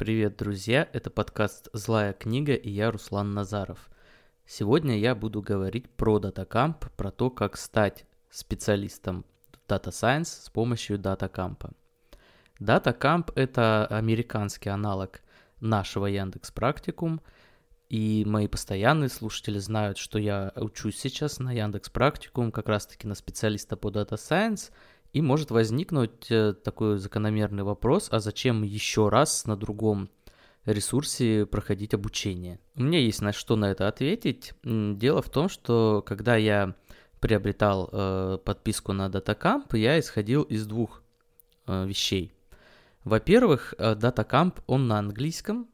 Привет, друзья! Это подкаст «Злая книга» и я Руслан Назаров. Сегодня я буду говорить про DataCamp, про то, как стать специалистом Data Science с помощью DataCamp. DataCamp — это американский аналог нашего Яндекс Практикум, и мои постоянные слушатели знают, что я учусь сейчас на Яндекс Практикум как раз-таки на специалиста по Data Science — и может возникнуть э, такой закономерный вопрос, а зачем еще раз на другом ресурсе проходить обучение? У меня есть на что на это ответить. Дело в том, что когда я приобретал э, подписку на DataCamp, я исходил из двух э, вещей. Во-первых, э, DataCamp, он на английском,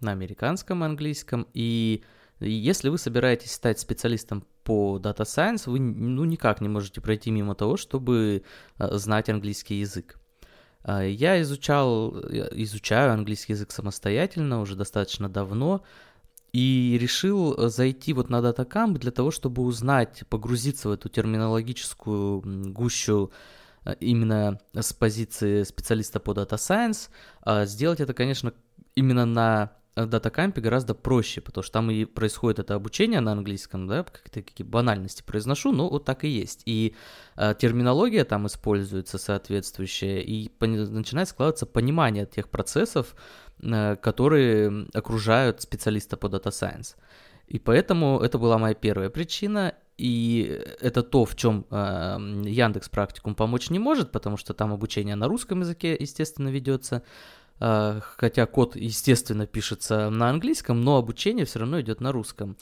на американском английском, и если вы собираетесь стать специалистом по Data Science, вы ну, никак не можете пройти мимо того, чтобы э, знать английский язык. Э, я изучал, изучаю английский язык самостоятельно уже достаточно давно, и решил зайти вот на DataCamp для того, чтобы узнать, погрузиться в эту терминологическую гущу э, именно с позиции специалиста по Data Science. Сделать это, конечно, именно на датакампе гораздо проще, потому что там и происходит это обучение на английском, да, как-то какие банальности произношу, но вот так и есть. И э, терминология там используется соответствующая, и пон- начинает складываться понимание тех процессов, э, которые окружают специалиста по Data Science. И поэтому это была моя первая причина, и это то, в чем э, Яндекс Практикум помочь не может, потому что там обучение на русском языке, естественно, ведется. А, хотя код, естественно, пишется на английском, но обучение все равно идет на русском.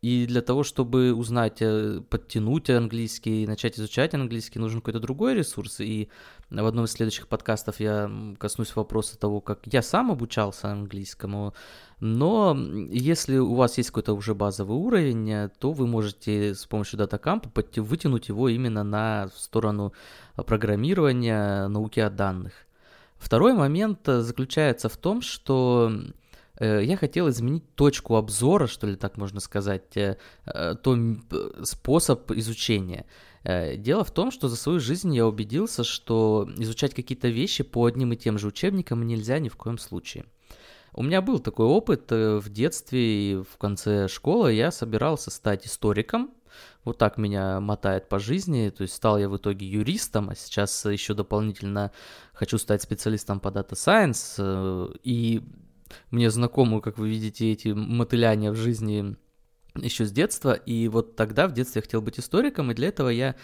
И для того, чтобы узнать, э, подтянуть английский, начать изучать английский, нужен какой-то другой ресурс. И в одном из следующих подкастов я коснусь вопроса того, как я сам обучался английскому. Но если у вас есть какой-то уже базовый уровень, э, то вы можете с помощью DataCamp вытянуть его именно на сторону программирования, науки о данных. Второй момент э, заключается в том, что э, я хотел изменить точку обзора, что ли так можно сказать, э, то способ изучения. Дело в том, что за свою жизнь я убедился, что изучать какие-то вещи по одним и тем же учебникам нельзя ни в коем случае. У меня был такой опыт в детстве и в конце школы. Я собирался стать историком, вот так меня мотает по жизни. То есть стал я в итоге юристом, а сейчас еще дополнительно хочу стать специалистом по Data Science. Э, и мне знакомы, как вы видите, эти мотыляния в жизни еще с детства. И вот тогда в детстве я хотел быть историком, и для этого я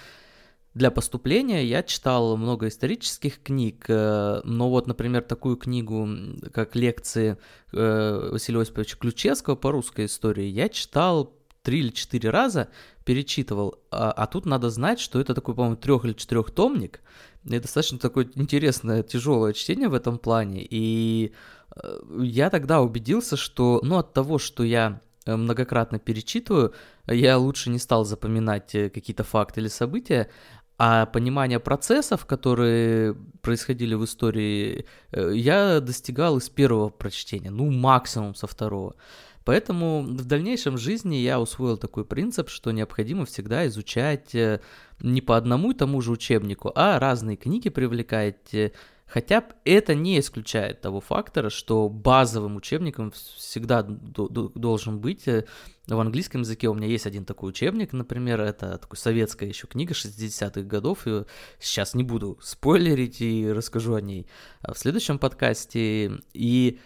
для поступления я читал много исторических книг, э, но вот, например, такую книгу, как лекции э, Василия Осиповича Ключевского по русской истории, я читал три или четыре раза, перечитывал, а, а тут надо знать, что это такой, по-моему, трех или четырехтомник, и достаточно такое интересное, тяжелое чтение в этом плане, и э, я тогда убедился, что, ну, от того, что я э, многократно перечитываю, я лучше не стал запоминать э, какие-то факты или события, а понимание процессов, которые происходили в истории, я достигал из первого прочтения, ну, максимум со второго. Поэтому в дальнейшем жизни я усвоил такой принцип, что необходимо всегда изучать э, не по одному и тому же учебнику, а разные книги привлекать, э, Хотя это не исключает того фактора, что базовым учебником всегда должен быть э, в английском языке. У меня есть один такой учебник, например, это такой советская еще книга 60-х годов. И сейчас не буду спойлерить и расскажу о ней в следующем подкасте. И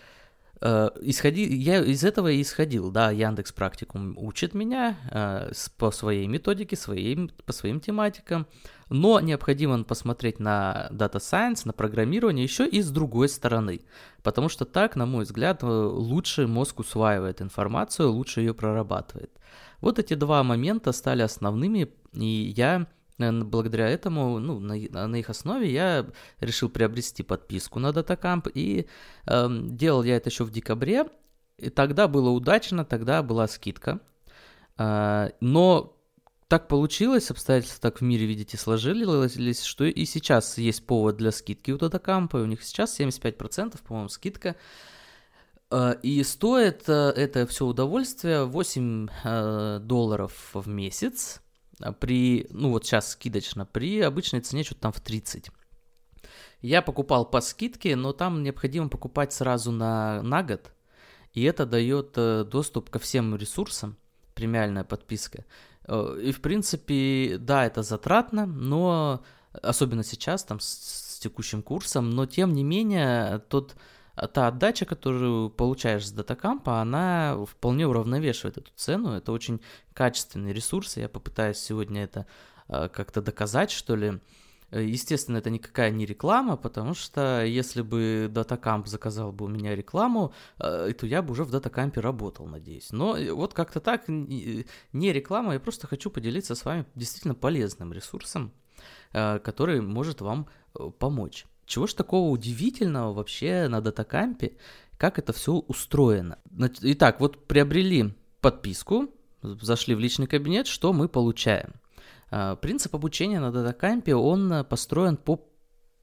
Э, исходи, я из этого и исходил, да, Яндекс Практикум учит меня э, по своей методике, своей, по своим тематикам, но необходимо посмотреть на Data Science, на программирование еще и с другой стороны, потому что так, на мой взгляд, э, лучше мозг усваивает информацию, лучше ее прорабатывает. Вот эти два момента стали основными, и я благодаря этому, ну, на, на их основе я решил приобрести подписку на DataCamp, и э, делал я это еще в декабре, и тогда было удачно, тогда была скидка, э, но так получилось, обстоятельства так в мире, видите, сложились, что и сейчас есть повод для скидки у DataCamp, и у них сейчас 75%, по-моему, скидка, э, и стоит э, это все удовольствие 8 э, долларов в месяц, а при, ну вот сейчас скидочно, при обычной цене что-то там в 30. Я покупал по скидке, но там необходимо покупать сразу на, на год, и это дает э, доступ ко всем ресурсам, премиальная подписка. Э, и, в принципе, да, это затратно, но особенно сейчас, там, с, с текущим курсом, но, тем не менее, тот, та отдача, которую получаешь с датакампа, она вполне уравновешивает эту цену. Это очень качественный ресурс, я попытаюсь сегодня это э, как-то доказать, что ли. Э, естественно, это никакая не реклама, потому что если бы DataCamp заказал бы у меня рекламу, э, то я бы уже в DataCamp работал, надеюсь. Но э, вот как-то так, не реклама, я просто хочу поделиться с вами действительно полезным ресурсом, который может вам помочь. Чего ж такого удивительного вообще на DataCamp, как это все устроено? Итак, вот приобрели подписку, зашли в личный кабинет, что мы получаем – а, принцип обучения на датакампе, он построен по,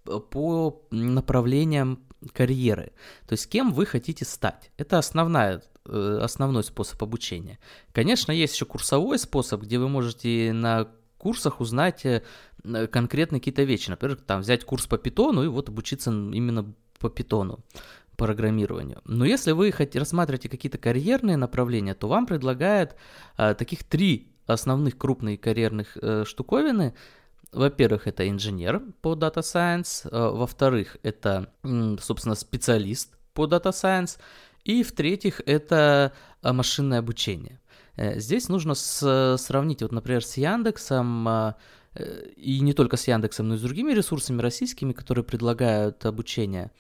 по направлениям карьеры. То есть кем вы хотите стать. Это основная, э, основной способ обучения. Конечно, есть еще курсовой способ, где вы можете на курсах узнать э, конкретно какие-то вещи. Например, там взять курс по питону и вот обучиться именно по питону программированию. Но если вы хотите, рассматриваете какие-то карьерные направления, то вам предлагают а, таких три основных крупных карьерных э, штуковины. Во-первых, это инженер по Data Science, э, во-вторых, это, собственно, специалист по Data Science, и в-третьих, это э, машинное обучение. Э, здесь нужно с, сравнить, вот, например, с Яндексом, э, и не только с Яндексом, но и с другими ресурсами российскими, которые предлагают обучение.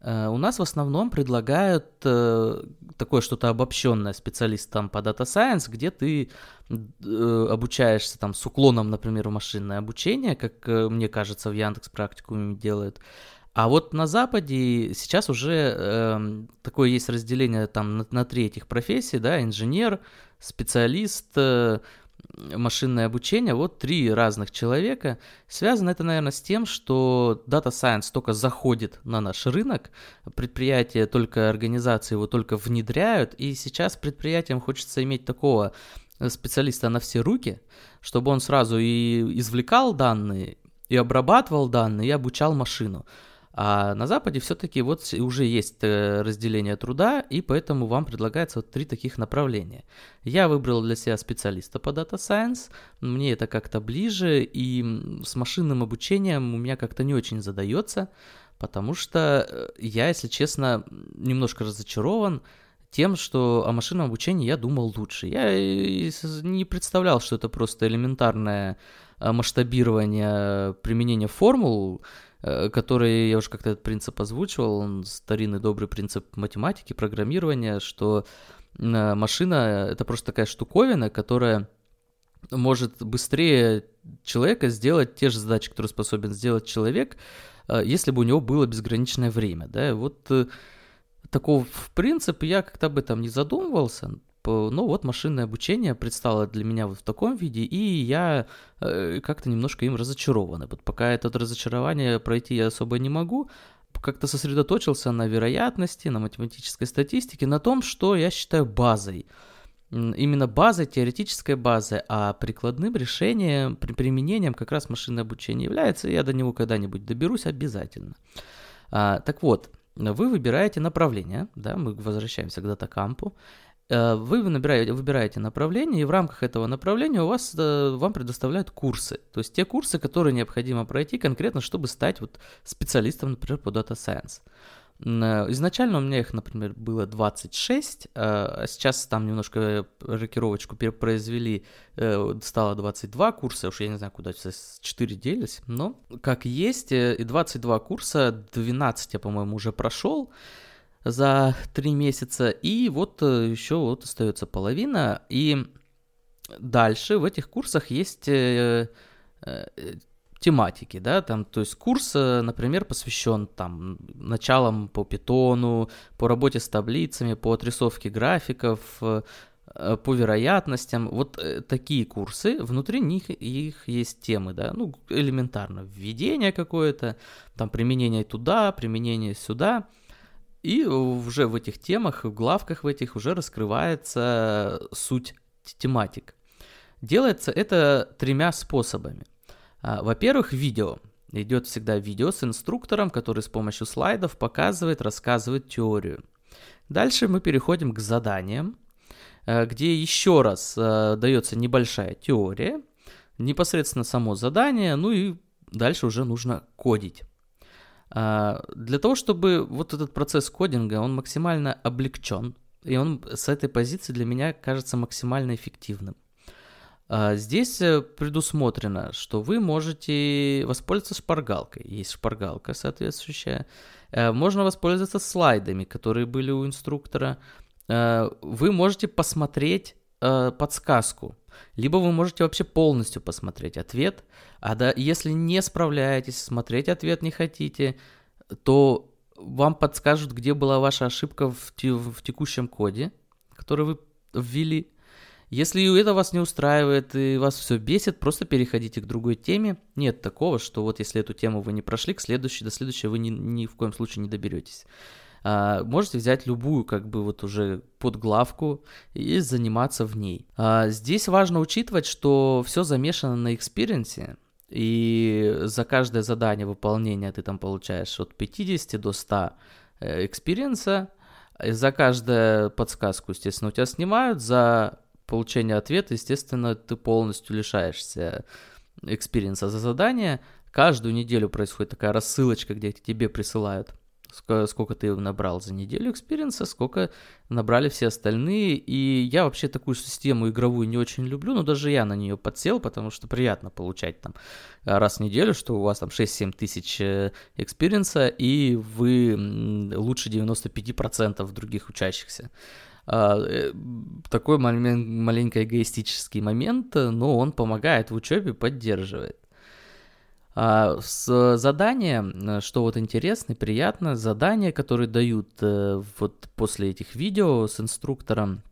Э, у нас в основном предлагают э, такое что-то обобщенное специалистам по Data Science, где ты э, обучаешься там с уклоном, например, в машинное обучение, как мне кажется в Яндекс практикуме делают. А вот на Западе сейчас уже э, такое есть разделение там на, на три этих профессии, да, инженер, специалист, э, машинное обучение, вот три разных человека. Связано это, наверное, с тем, что Data Science только заходит на наш рынок, предприятия только, организации его только внедряют, и сейчас предприятиям хочется иметь такого специалиста на все руки, чтобы он сразу и извлекал данные, и обрабатывал данные, и обучал машину. А на Западе все-таки вот уже есть э, разделение труда, и поэтому вам предлагается вот три таких направления. Я выбрал для себя специалиста по Data Science, мне это как-то ближе, и с машинным обучением у меня как-то не очень задается, потому что э, я, если честно, немножко разочарован тем, что о машинном обучении я думал лучше. Я не представлял, что это просто элементарное э, масштабирование применения формул, который, я уже как-то этот принцип озвучивал, он старинный добрый принцип математики, программирования, что э, машина — это просто такая штуковина, которая может быстрее человека сделать те же задачи, которые способен сделать человек, э, если бы у него было безграничное время, да, вот такого в принципе я как-то об этом не задумывался, ну вот машинное обучение предстало для меня вот в таком виде, и я э, как-то немножко им разочарован. Вот пока это разочарование пройти я особо не могу, как-то сосредоточился на вероятности, на математической статистике, на том, что я считаю базой. Именно базой, теоретической базой, а прикладным решением, при применением как раз машинное обучение является, и я до него когда-нибудь доберусь обязательно. А, так вот, вы выбираете направление, да, мы возвращаемся к датакампу, вы набираете, выбираете направление, и в рамках этого направления у вас, э, вам предоставляют курсы. То есть те курсы, которые необходимо пройти конкретно, чтобы стать вот специалистом, например, по Data Science. Э, изначально у меня их, например, было 26, а сейчас там немножко рокировочку произвели, стало 22 курса, уж я не знаю, куда сейчас 4 делись, но как есть, и 22 курса, 12 я, по-моему, уже прошел, за три месяца, и вот э, еще вот остается половина, и дальше в этих курсах есть э, э, тематики, да, там, то есть курс, например, посвящен там началам по питону, по работе с таблицами, по отрисовке графиков, по вероятностям, вот такие курсы, внутри них их есть темы, да, ну, элементарно, введение какое-то, там, применение туда, применение сюда, и уже в этих темах, в главках в этих уже раскрывается суть тематик. Делается это тремя способами. А, во-первых, видео. идет всегда видео с инструктором, который с помощью слайдов показывает, рассказывает теорию. Дальше мы переходим к заданиям, э, где еще раз э, дается небольшая теория, непосредственно само задание, ну и дальше уже нужно кодить. А, для того, чтобы вот этот процесс кодинга, он максимально облегчен, и он с этой позиции для меня кажется максимально эффективным. А, здесь э, предусмотрено, что вы можете воспользоваться шпаргалкой. Есть шпаргалка соответствующая. Э, можно воспользоваться слайдами, которые были у инструктора. Э, вы можете посмотреть подсказку, либо вы можете вообще полностью посмотреть ответ. А да, если не справляетесь, смотреть ответ не хотите, то вам подскажут, где была ваша ошибка в, в текущем коде, который вы ввели. Если это вас не устраивает и вас все бесит, просто переходите к другой теме. Нет такого, что вот если эту тему вы не прошли, к следующей, до следующей вы ни, ни в коем случае не доберетесь. А, можете взять любую, как бы вот уже подглавку и заниматься в ней. А, здесь важно учитывать, что все замешано на experience е, и за каждое задание выполнения ты там получаешь от 50 до 100 э, experience а, за каждую подсказку, естественно, у тебя снимают, за получения ответа, естественно, ты полностью лишаешься experience а за задание. Каждую неделю происходит такая рассылочка, где тебе присылают сколько ты набрал за неделю experience а, сколько набрали все остальные. И я вообще такую систему игровую не очень люблю, но даже я на нее подсел, потому что приятно получать там раз в неделю, что у вас там 6-7 тысяч э, experience а, и вы лучше 95% других учащихся. А, э, такой маленький эгоистический момент, но он помогает в учебе, поддерживает. А, с задания, что вот интересно, приятно, задания, которые дают э, вот после этих видео с инструктором,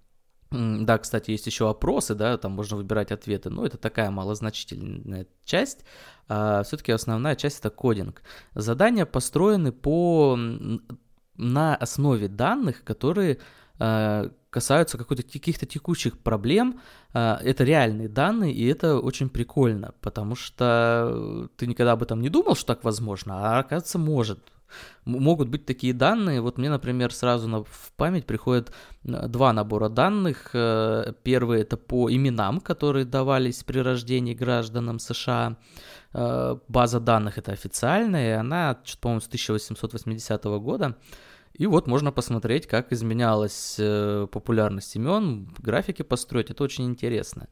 да, кстати, есть еще опросы, да, там можно выбирать ответы, но это такая малозначительная часть. А все-таки основная часть это кодинг. Задания построены по на основе данных, которые Э, касаются каких-то текущих проблем. Э, это реальные данные, и это очень прикольно, потому что ты никогда об этом не думал, что так возможно, а оказывается может. Могут быть такие данные. Вот мне, например, сразу на, в память приходят э, два набора данных. Первый это по именам, которые давались при рождении гражданам США. База данных это официальная, она, по-моему, с 1880 года. И вот можно посмотреть, как изменялась э, популярность имен, графики построить, это очень интересно.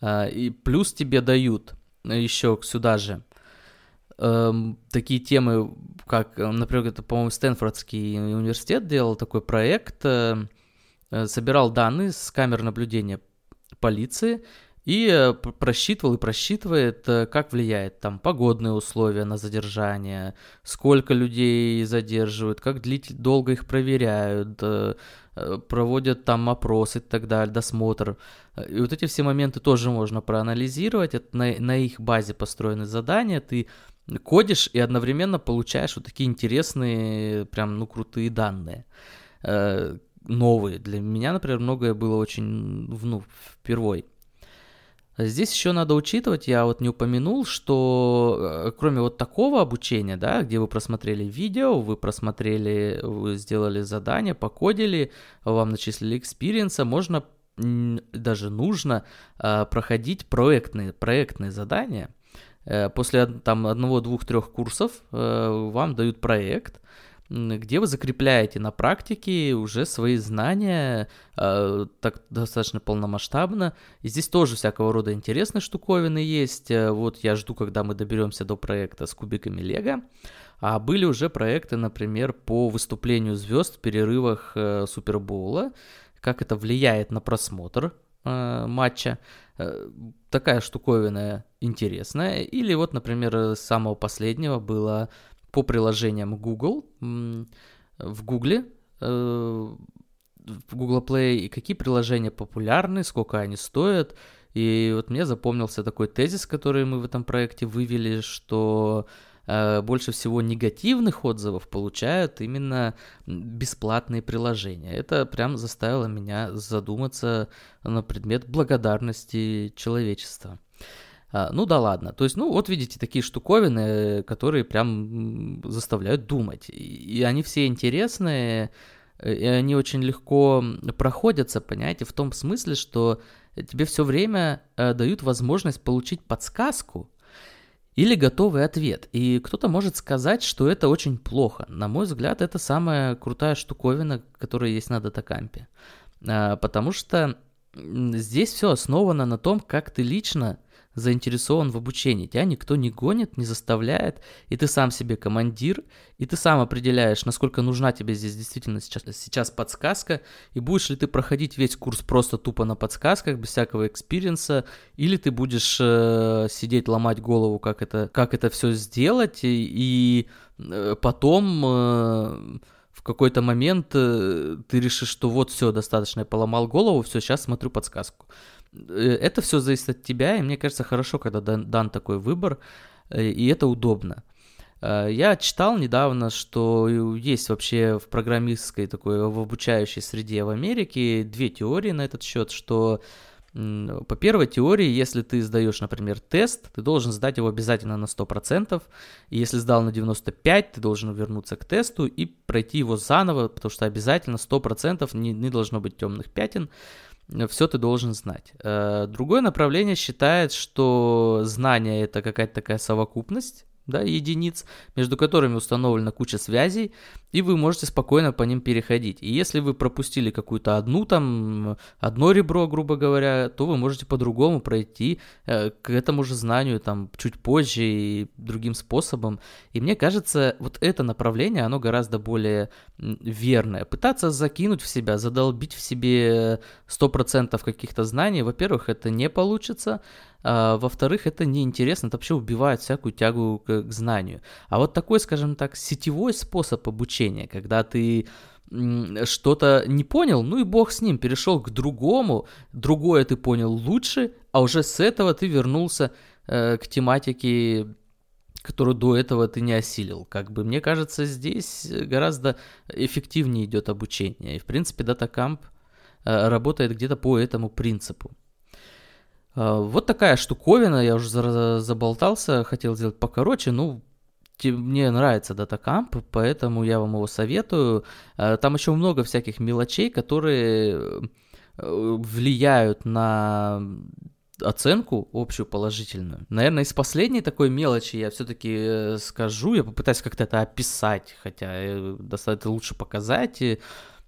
Э, и плюс тебе дают еще сюда же э, такие темы, как, например, это, по-моему, Стэнфордский университет делал такой проект, э, э собирал данные с камер наблюдения полиции и э, просчитывал и просчитывает, э, как влияет там погодные условия на задержание, сколько людей задерживают, как длительно, долго их проверяют, э, проводят там опросы и так далее, досмотр. И вот эти все моменты тоже можно проанализировать, это на, на их базе построены задания, ты кодишь и одновременно получаешь вот такие интересные, прям, ну, крутые данные новые. Для меня, например, многое было очень, ну, впервой. Здесь еще надо учитывать, я вот не упомянул, что э, кроме вот такого обучения, да, где вы просмотрели видео, вы просмотрели, вы сделали задание, покодили, вам начислили experience а, можно даже нужно э, проходить проектные, проектные задания. Э, после там одного, двух, трех курсов э, вам дают проект, где вы закрепляете на практике уже свои знания э, так достаточно полномасштабно. И здесь тоже всякого рода интересные штуковины есть. Э, вот я жду, когда мы доберемся до проекта с кубиками Лего. А были уже проекты, например, по выступлению звезд в перерывах э, Супербоула, как это влияет на просмотр э, матча. Э, такая штуковина интересная. Или вот, например, с самого последнего было по приложениям Google, в Google, э, в Google Play, и какие приложения популярны, сколько они стоят. И вот мне запомнился такой тезис, который мы в этом проекте вывели, что э, больше всего негативных отзывов получают именно бесплатные приложения. Это прям заставило меня задуматься на предмет благодарности человечества. А, ну да ладно. То есть, ну вот видите, такие штуковины, которые прям заставляют думать. И они все интересные, и они очень легко проходятся, понимаете, в том смысле, что тебе все время э, дают возможность получить подсказку, или готовый ответ. И кто-то может сказать, что это очень плохо. На мой взгляд, это самая крутая штуковина, которая есть на DataCamp е. А, потому что здесь все основано на том, как ты лично заинтересован в обучении. Тебя никто не гонит, не заставляет, и ты сам себе командир, и ты сам определяешь, насколько нужна тебе здесь действительно сейчас, сейчас подсказка, и будешь ли ты проходить весь курс просто тупо на подсказках, без всякого experience а, или ты будешь э, сидеть, ломать голову, как это, как это все сделать, и, и э, потом... Э, в какой-то момент э, ты решишь, что вот все, достаточно, я поломал голову, все, сейчас смотрю подсказку. Э, это все зависит от тебя, и мне кажется, хорошо, когда дан, дан такой выбор, э, и это удобно. Э, я читал недавно, что есть вообще в программистской такой, в обучающей среде в Америке две теории на этот счет, что по первой теории, если ты сдаешь, например, тест, ты должен сдать его обязательно на 100%, и если сдал на 95%, ты должен вернуться к тесту и пройти его заново, потому что обязательно 100% не, не должно быть темных пятен, все ты должен знать. Э, другое направление считает, что знание это какая-то такая совокупность, да, единиц, между которыми установлена куча связей, и вы можете спокойно по ним переходить. И если вы пропустили какую-то одну там, одно ребро, грубо говоря, то вы можете по-другому пройти э, к этому же знанию там чуть позже и другим способом. И мне кажется, вот это направление, оно гораздо более верное. Пытаться закинуть в себя, задолбить в себе 100% каких-то знаний, во-первых, это не получится, а, во-вторых, это неинтересно, это вообще убивает всякую тягу к, к знанию. А вот такой, скажем так, сетевой способ обучения, когда ты что-то не понял, ну и бог с ним, перешел к другому, другое ты понял лучше, а уже с этого ты вернулся э, к тематике которую до этого ты не осилил. Как бы мне кажется, здесь гораздо эффективнее идет обучение. И в принципе DataCamp э, работает где-то по этому принципу. А, вот такая штуковина, я уже заболтался, хотел сделать покороче, ну, мне нравится DataCamp, поэтому я вам его советую. А, там еще много всяких мелочей, которые э, влияют на оценку общую положительную. Наверное, из последней такой мелочи я все-таки э, скажу, я попытаюсь как-то это описать, хотя э, достаточно лучше показать.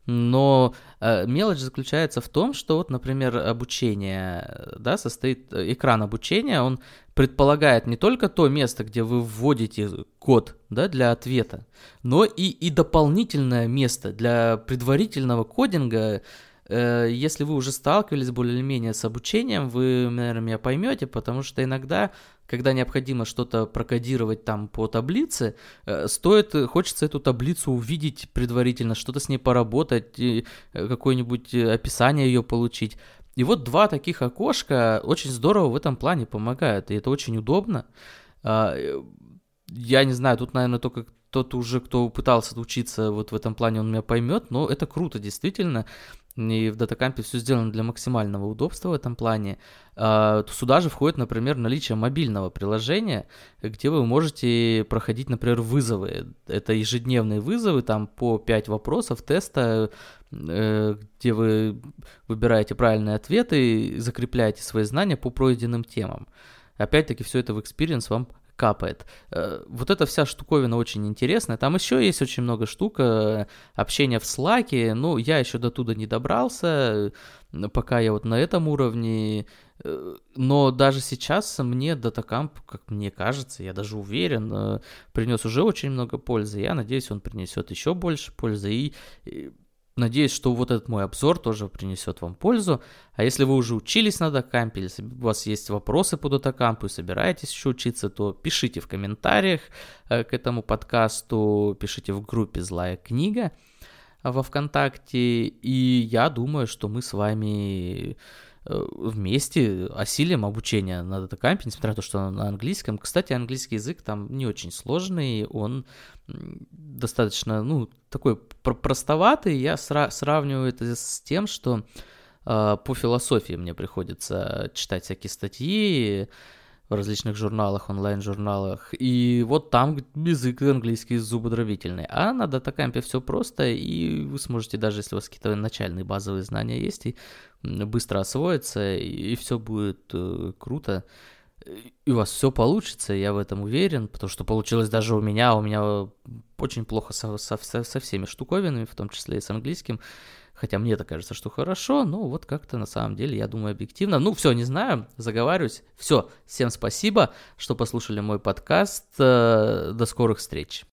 Но э, мелочь заключается в том, что вот, например, обучение, да, состоит, э, экран обучения, он предполагает не только то место, где вы вводите код, да, для ответа, но и, и дополнительное место для предварительного кодинга, Э, если вы уже сталкивались более-менее с обучением, вы, наверное, меня поймете, потому что иногда, когда необходимо что-то прокодировать там по таблице, э, стоит, хочется эту таблицу увидеть предварительно, что-то с ней поработать, э, какое-нибудь описание ее получить. И вот два таких окошка очень здорово в этом плане помогают, и это очень удобно. А, я не знаю, тут, наверное, только тот уже, кто пытался учиться вот в этом плане, он меня поймет, но это круто, действительно. И в датакампе все сделано для максимального удобства в этом плане. А, сюда же входит, например, наличие мобильного приложения, где вы можете проходить, например, вызовы. Это ежедневные вызовы, там по 5 вопросов теста, э, где вы выбираете правильные ответы и закрепляете свои знания по пройденным темам. Опять-таки все это в experience вам капает. Э, вот эта вся штуковина очень интересная. Там еще есть очень много штук. Э, общения в Slack. Ну, я еще до туда не добрался, э, пока я вот на этом уровне. Но даже сейчас мне DataCamp, как мне кажется, я даже уверен, принес уже очень много пользы. Я надеюсь, он принесет еще больше пользы. И Надеюсь, что вот этот мой обзор тоже принесет вам пользу. А если вы уже учились на докампе, если у вас есть вопросы по датакампу и собираетесь еще учиться, то пишите в комментариях э, к этому подкасту, пишите в группе «Злая книга» во ВКонтакте. И я думаю, что мы с вами вместе осилим обучение на датакампе, несмотря на то, что на английском. Кстати, английский язык там не очень сложный, он достаточно, ну, такой простоватый. Я сра- сравниваю это с тем, что э, по философии мне приходится читать всякие статьи, в различных журналах, онлайн-журналах. И вот там язык английский зубодробительный. А на датакампе все просто, и вы сможете, даже если у вас какие-то начальные базовые знания есть, и быстро освоиться, и, все будет э, круто. И у вас все получится, я в этом уверен, потому что получилось даже у меня, у меня очень плохо со, со, со всеми штуковинами, в том числе и с английским. Хотя мне-то кажется, что хорошо, но вот как-то на самом деле, я думаю, объективно. Ну, все, не знаю, заговариваюсь. Все, всем спасибо, что послушали мой подкаст. Э, до скорых встреч.